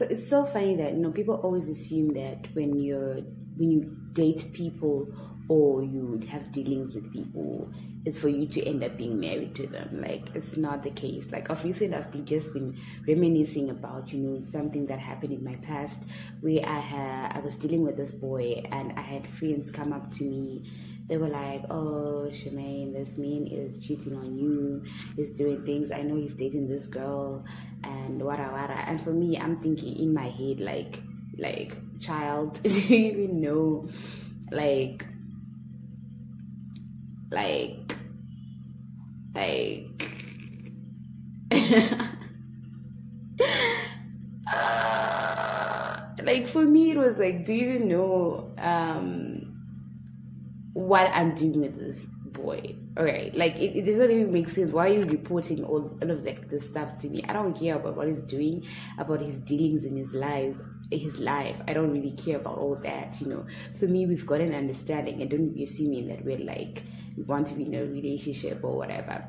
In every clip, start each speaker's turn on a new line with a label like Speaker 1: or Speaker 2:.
Speaker 1: So it's so funny that you know people always assume that when you're when you date people or you have dealings with people, it's for you to end up being married to them. Like it's not the case. Like recent, I've been just been reminiscing about you know something that happened in my past where I had I was dealing with this boy and I had friends come up to me. They were like, "Oh, Shemaine, this man is cheating on you. He's doing things. I know he's dating this girl, and wada wada." And for me, I'm thinking in my head like, like, child, do you even know, like like like uh, like for me it was like do you even know um what i'm doing with this boy all right like it, it doesn't even make sense. Why are you reporting all, all of like this stuff to me? I don't care about what he's doing about his dealings in his lives his life. I don't really care about all that you know? For me we've got an understanding and don't assume me that we're like we want to be in a relationship or whatever.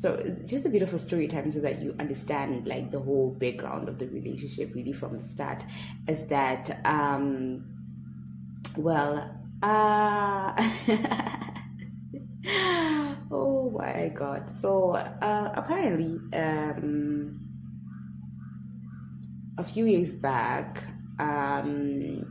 Speaker 1: So just a a story time so that you understand like the whole background of the relationship really from the start. Is that um well uh oh my god. So uh apparently um a few years back um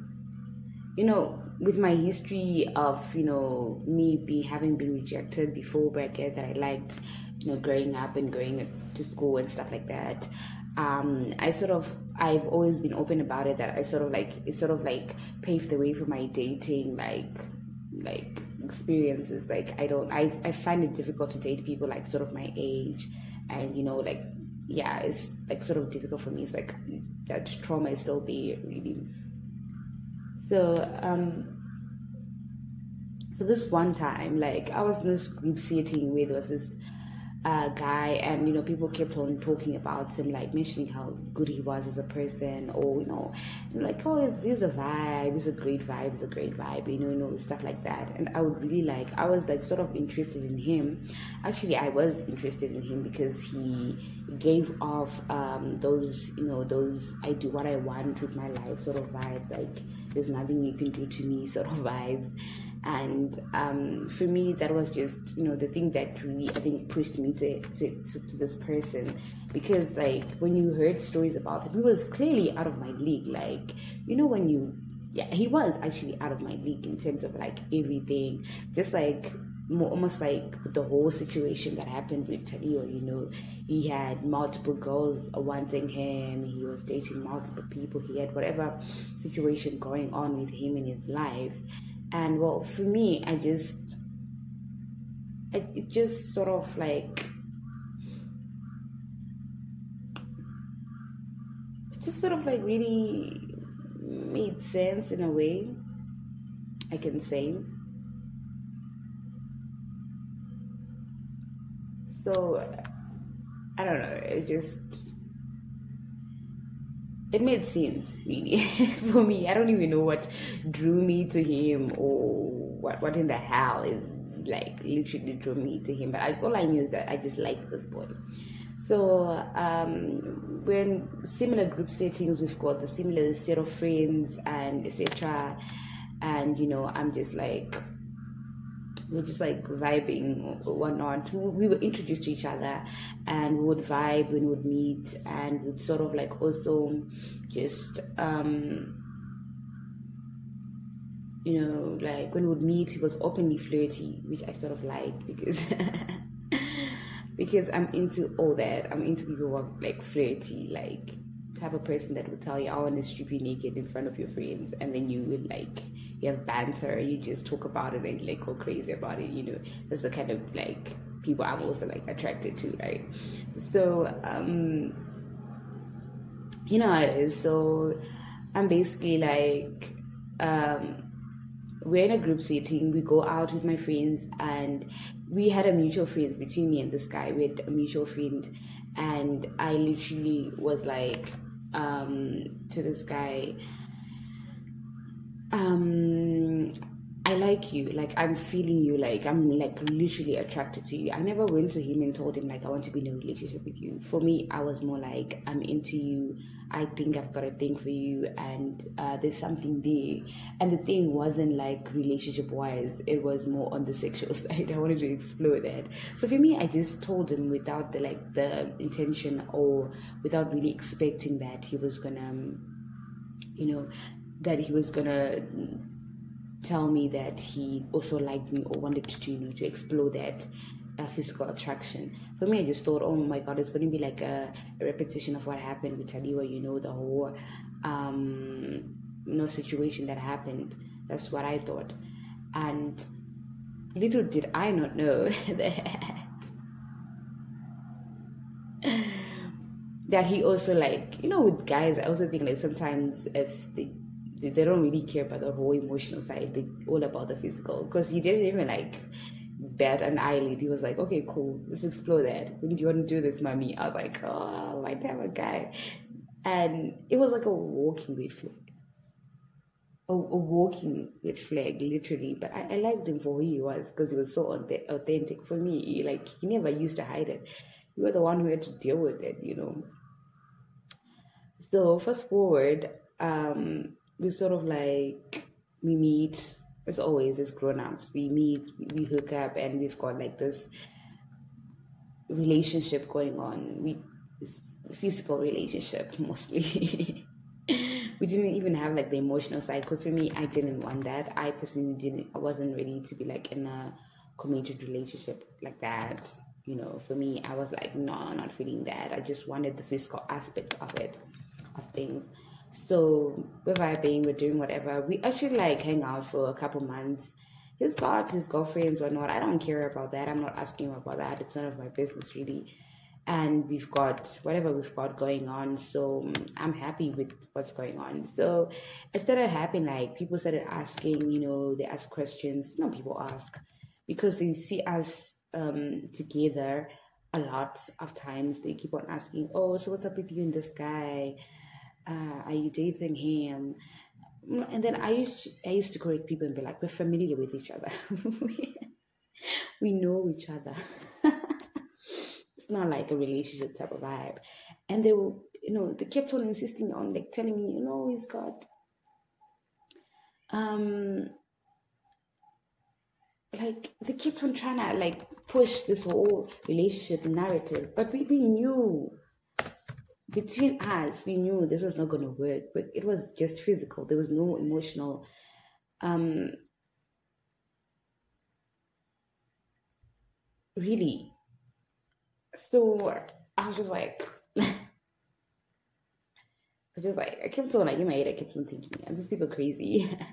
Speaker 1: you know with my history of you know me be having been rejected before bracket that I liked you know growing up and going to school and stuff like that um I sort of I've always been open about it that I sort of like it sort of like paved the way for my dating like like experiences. Like I don't I, I find it difficult to date people like sort of my age and you know like yeah it's like sort of difficult for me. It's like that trauma is still there really. So um so this one time like i was in this group setting where there was this uh, guy and you know people kept on talking about him like mentioning how good he was as a person or you know like oh he's, he's a vibe he's a great vibe he's a great vibe you know you know stuff like that. And i would really like i was like sort of interested in him. Actually i was interested in him because he gave off um, those you know those i do what i want with my life sort of vibes like there's nothing you can do to me sort of vibes and um, for me that was just you know the thing that really i think pushed me to, to, to, to, this person. Because like when you heard stories about him he was clearly out of my league. Like you know when you yeah he was actually out of my league in terms of like everything. Just like more, almost like the whole situation that happened with Talio, you know, he had multiple girls wanting him, he was dating multiple people, he had whatever situation going on with him in his life. And well, for me, I just, it, it just sort of like, it just sort of like really made sense in a way, I can say. So, I don't know, it just, it made sense really for me. I don't even know what drew me to him or what what in the hell is like literally drew me to him. But I, all I knew is that I just liked this boy. So um, we're similar group settings. We've got the similar set of friends and etc. And you know, I'm just like we were just like vibing or whatnot. We were introduced to each other and we would vibe when we would meet and would sort of like also just um you know, like when we would meet he was openly flirty, which I sort of liked because because I'm into all that. I'm into people who are like flirty, like type of person that would tell you I want to strip you naked in front of your friends and then you would like you have banter, you just talk about it and like go crazy about it, you know. That's the kind of like people I'm also like attracted to, right? So, um you know. So I'm basically like um we're in a group setting, we go out with my friends and we had a mutual friend between me and this guy. We had a mutual friend and I literally was like um to this guy um I like you, like I'm feeling you, like I'm like literally attracted to you. I never went to him and told him like I want to be in a relationship with you. For me, I was more like I'm into you. I think I've got a thing for you, and uh, there's something there. And the thing wasn't like relationship wise; it was more on the sexual side. I wanted to explore that. So for me, I just told him without the like the intention or without really expecting that he was gonna, um, you know, that he was gonna tell me that he also liked me or wanted to, you know, to explore that uh, physical attraction. For me, I just thought, oh my god, it's going to be like a, a repetition of what happened with Taliwa, you know, the whole, um, you know, situation that happened. That's what I thought. And little did I not know that that he also like you know with guys I also think like sometimes if they they don't really care about the whole emotional side. They all about the physical. Because he didn't even like bat an eyelid. He was like, okay, cool, let's explore that. When do you want to do this, mommy? I was like, oh, my damn a guy. And it was like a walking red flag. A, a walking red flag, literally. But I, I liked him for who he was because he was so authentic for me. Like, he never used to hide it. You were the one who had to deal with it, you know. So, fast forward, um, we sort of like we meet. As always as grown-ups. We meet we hook up and we've got like this relationship going on. We physical relationship mostly. We didn't even have like the emotional side because for me i didn't want that. I personally didn't i wasn't ready to be like in a committed relationship like that. You know for me i was like no not feeling that. I just wanted the physical aspect of it of things so we're vibing, we're doing whatever. We actually like hang out for a couple months. He's got his girlfriends or not. I don't care about that. I'm not asking him about that. It's none of my business really. And we've got whatever we've got going on. So I'm happy with what's going on. So it started happening like people started asking, you know, they ask questions. No, people ask because they see us um, together a lot of times. They keep on asking, oh, so what's up with you and this guy? Uh, are you dating him? And then I used to, I used to correct people and be like, we're familiar with each other. we know each other. it's not like a relationship type of vibe. And they were, you know, they kept on insisting on like telling me, you know, he's got um like they kept on trying to like push this whole relationship narrative, but we, we knew between us, we knew this was not going to work, but it was just physical. There was no emotional. Um, really. So I was just like, I just like, I kept on like in my head, I kept on thinking, and these people crazy.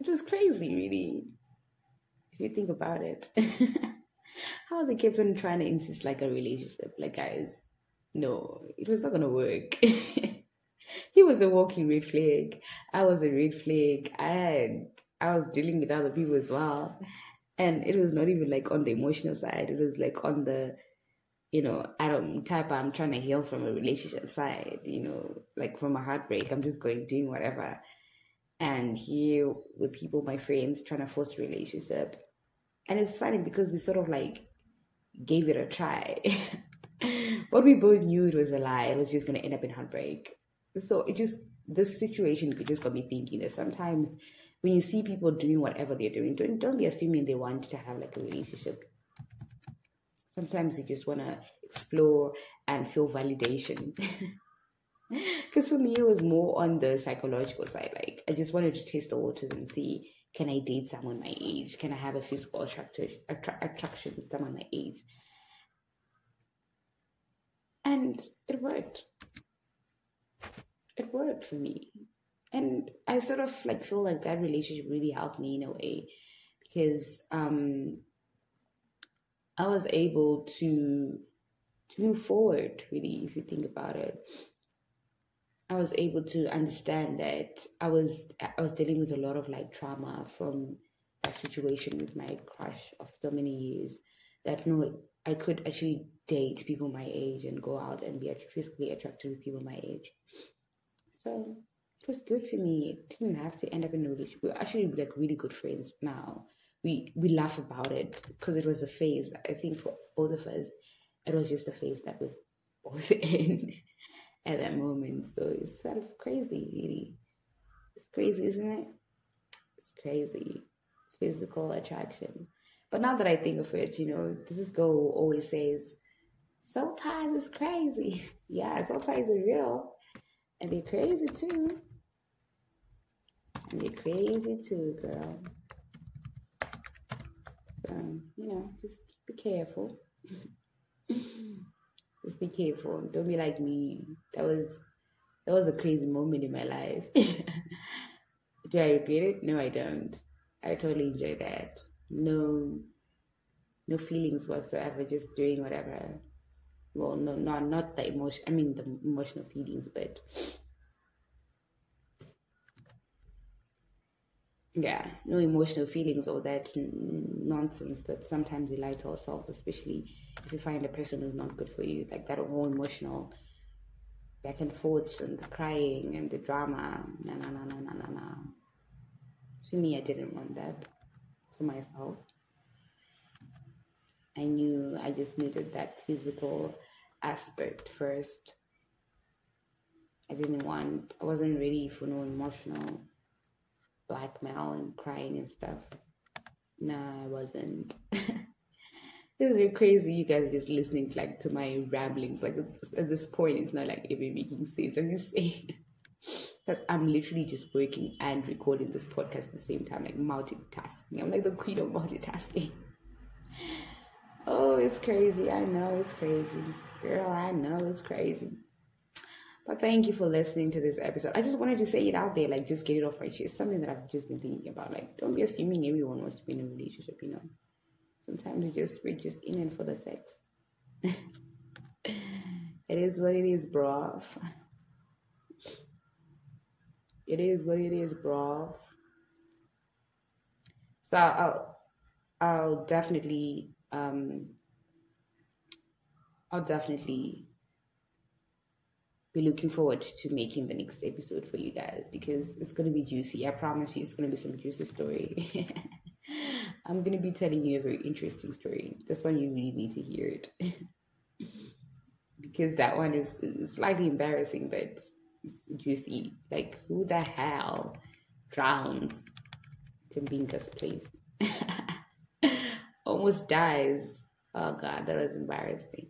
Speaker 1: It was crazy, really you think about it, how they kept on trying to insist like a relationship, like guys, no, it was not gonna work. he was a walking red flag. I was a red flag. I had I was dealing with other people as well. And it was not even like on the emotional side. It was like on the, you know, I don't type I'm trying to heal from a relationship side, you know, like from a heartbreak. I'm just going doing whatever. And here with people, my friends, trying to force a relationship and it's funny because we sort of like gave it a try. but we both knew it was a lie. It was just going to end up in heartbreak. So it just, this situation could just got me thinking that sometimes when you see people doing whatever they're doing, don't, don't be assuming they want to have like a relationship. Sometimes they just want to explore and feel validation. Because for me, it was more on the psychological side. Like, I just wanted to test the waters and see can I date someone my age? Can I have a physical attraction attra- attraction with someone my age? And it worked. It worked for me. And I sort of like feel like that relationship really helped me in a way because um I was able to to move forward really if you think about it I was able to understand that I was I was dealing with a lot of like trauma from that situation with my crush of so many years. That no, I could actually date people my age and go out and be physically attracted with people my age. So it was good for me. It didn't have to end up in a relationship. We're actually like really good friends now. We we laugh about it because it was a phase. I think for both of us, it was just a phase that we both in at that moment. So it's sort of crazy, really. It's crazy, isn't it? It's crazy. Physical attraction. But now that I think of it, you know, this is girl always says, sometimes it's crazy. Yeah, sometimes are real. And they're crazy too. And they're crazy too, girl. So, you know, just be careful. just be careful. Don't be like me. That was that was a crazy moment in my life. Do I regret it? No, I don't. I totally enjoy that. No no feelings whatsoever, just doing whatever. Well, no, not not the emotion. I mean the emotional feelings, but yeah, no emotional feelings or that nonsense that sometimes we lie to ourselves, especially if you find a person who's not good for you, like that whole emotional back and forths and the crying and the drama. Na na na na na na na. To me, I didn't want that for myself. I knew I just needed that physical aspect first. I didn't want, I wasn't ready for no emotional blackmail and crying and stuff. Nah, I wasn't. this is very crazy. You guys just listening to, like to my ramblings. Like at this point, it's not like even making sense. I'm just saying that I'm literally just working and recording this podcast at the same time, like multitasking. I'm like the queen of multitasking. oh, it's crazy. I know it's crazy, girl. I know it's crazy. But thank you for listening to this episode. I just wanted to say it out there, like just get it off my chest. Something that I've just been thinking about. Like, don't be assuming everyone wants to be in a relationship, you know. Sometimes we just we're just in it for the sex. it is what it is, bro. It is what it is, bro. So I'll I'll definitely um I'll definitely be looking forward to making the next episode for you guys because it's going to be juicy. I promise you, it's going to be some juicy story. I'm going to be telling you a very interesting story. This one, you really need to hear it because that one is, slightly embarrassing, but it's juicy. Like, who the hell drowns Timbinka's place? Almost dies. Oh, God, that was embarrassing.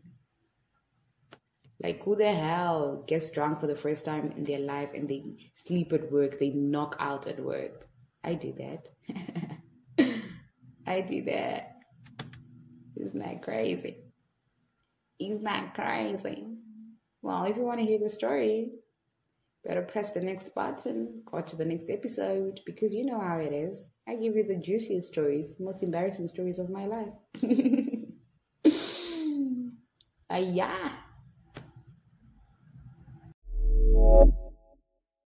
Speaker 1: Like, who the hell gets drunk for the first time in their life and they sleep at work, they knock out at work? I do that. I do that. Isn't that crazy? Isn't that crazy? Well, if you want to hear the story, better press the next button, go to the next episode, because you know how it is. I give you the juiciest stories, most embarrassing stories of my life. uh, yeah.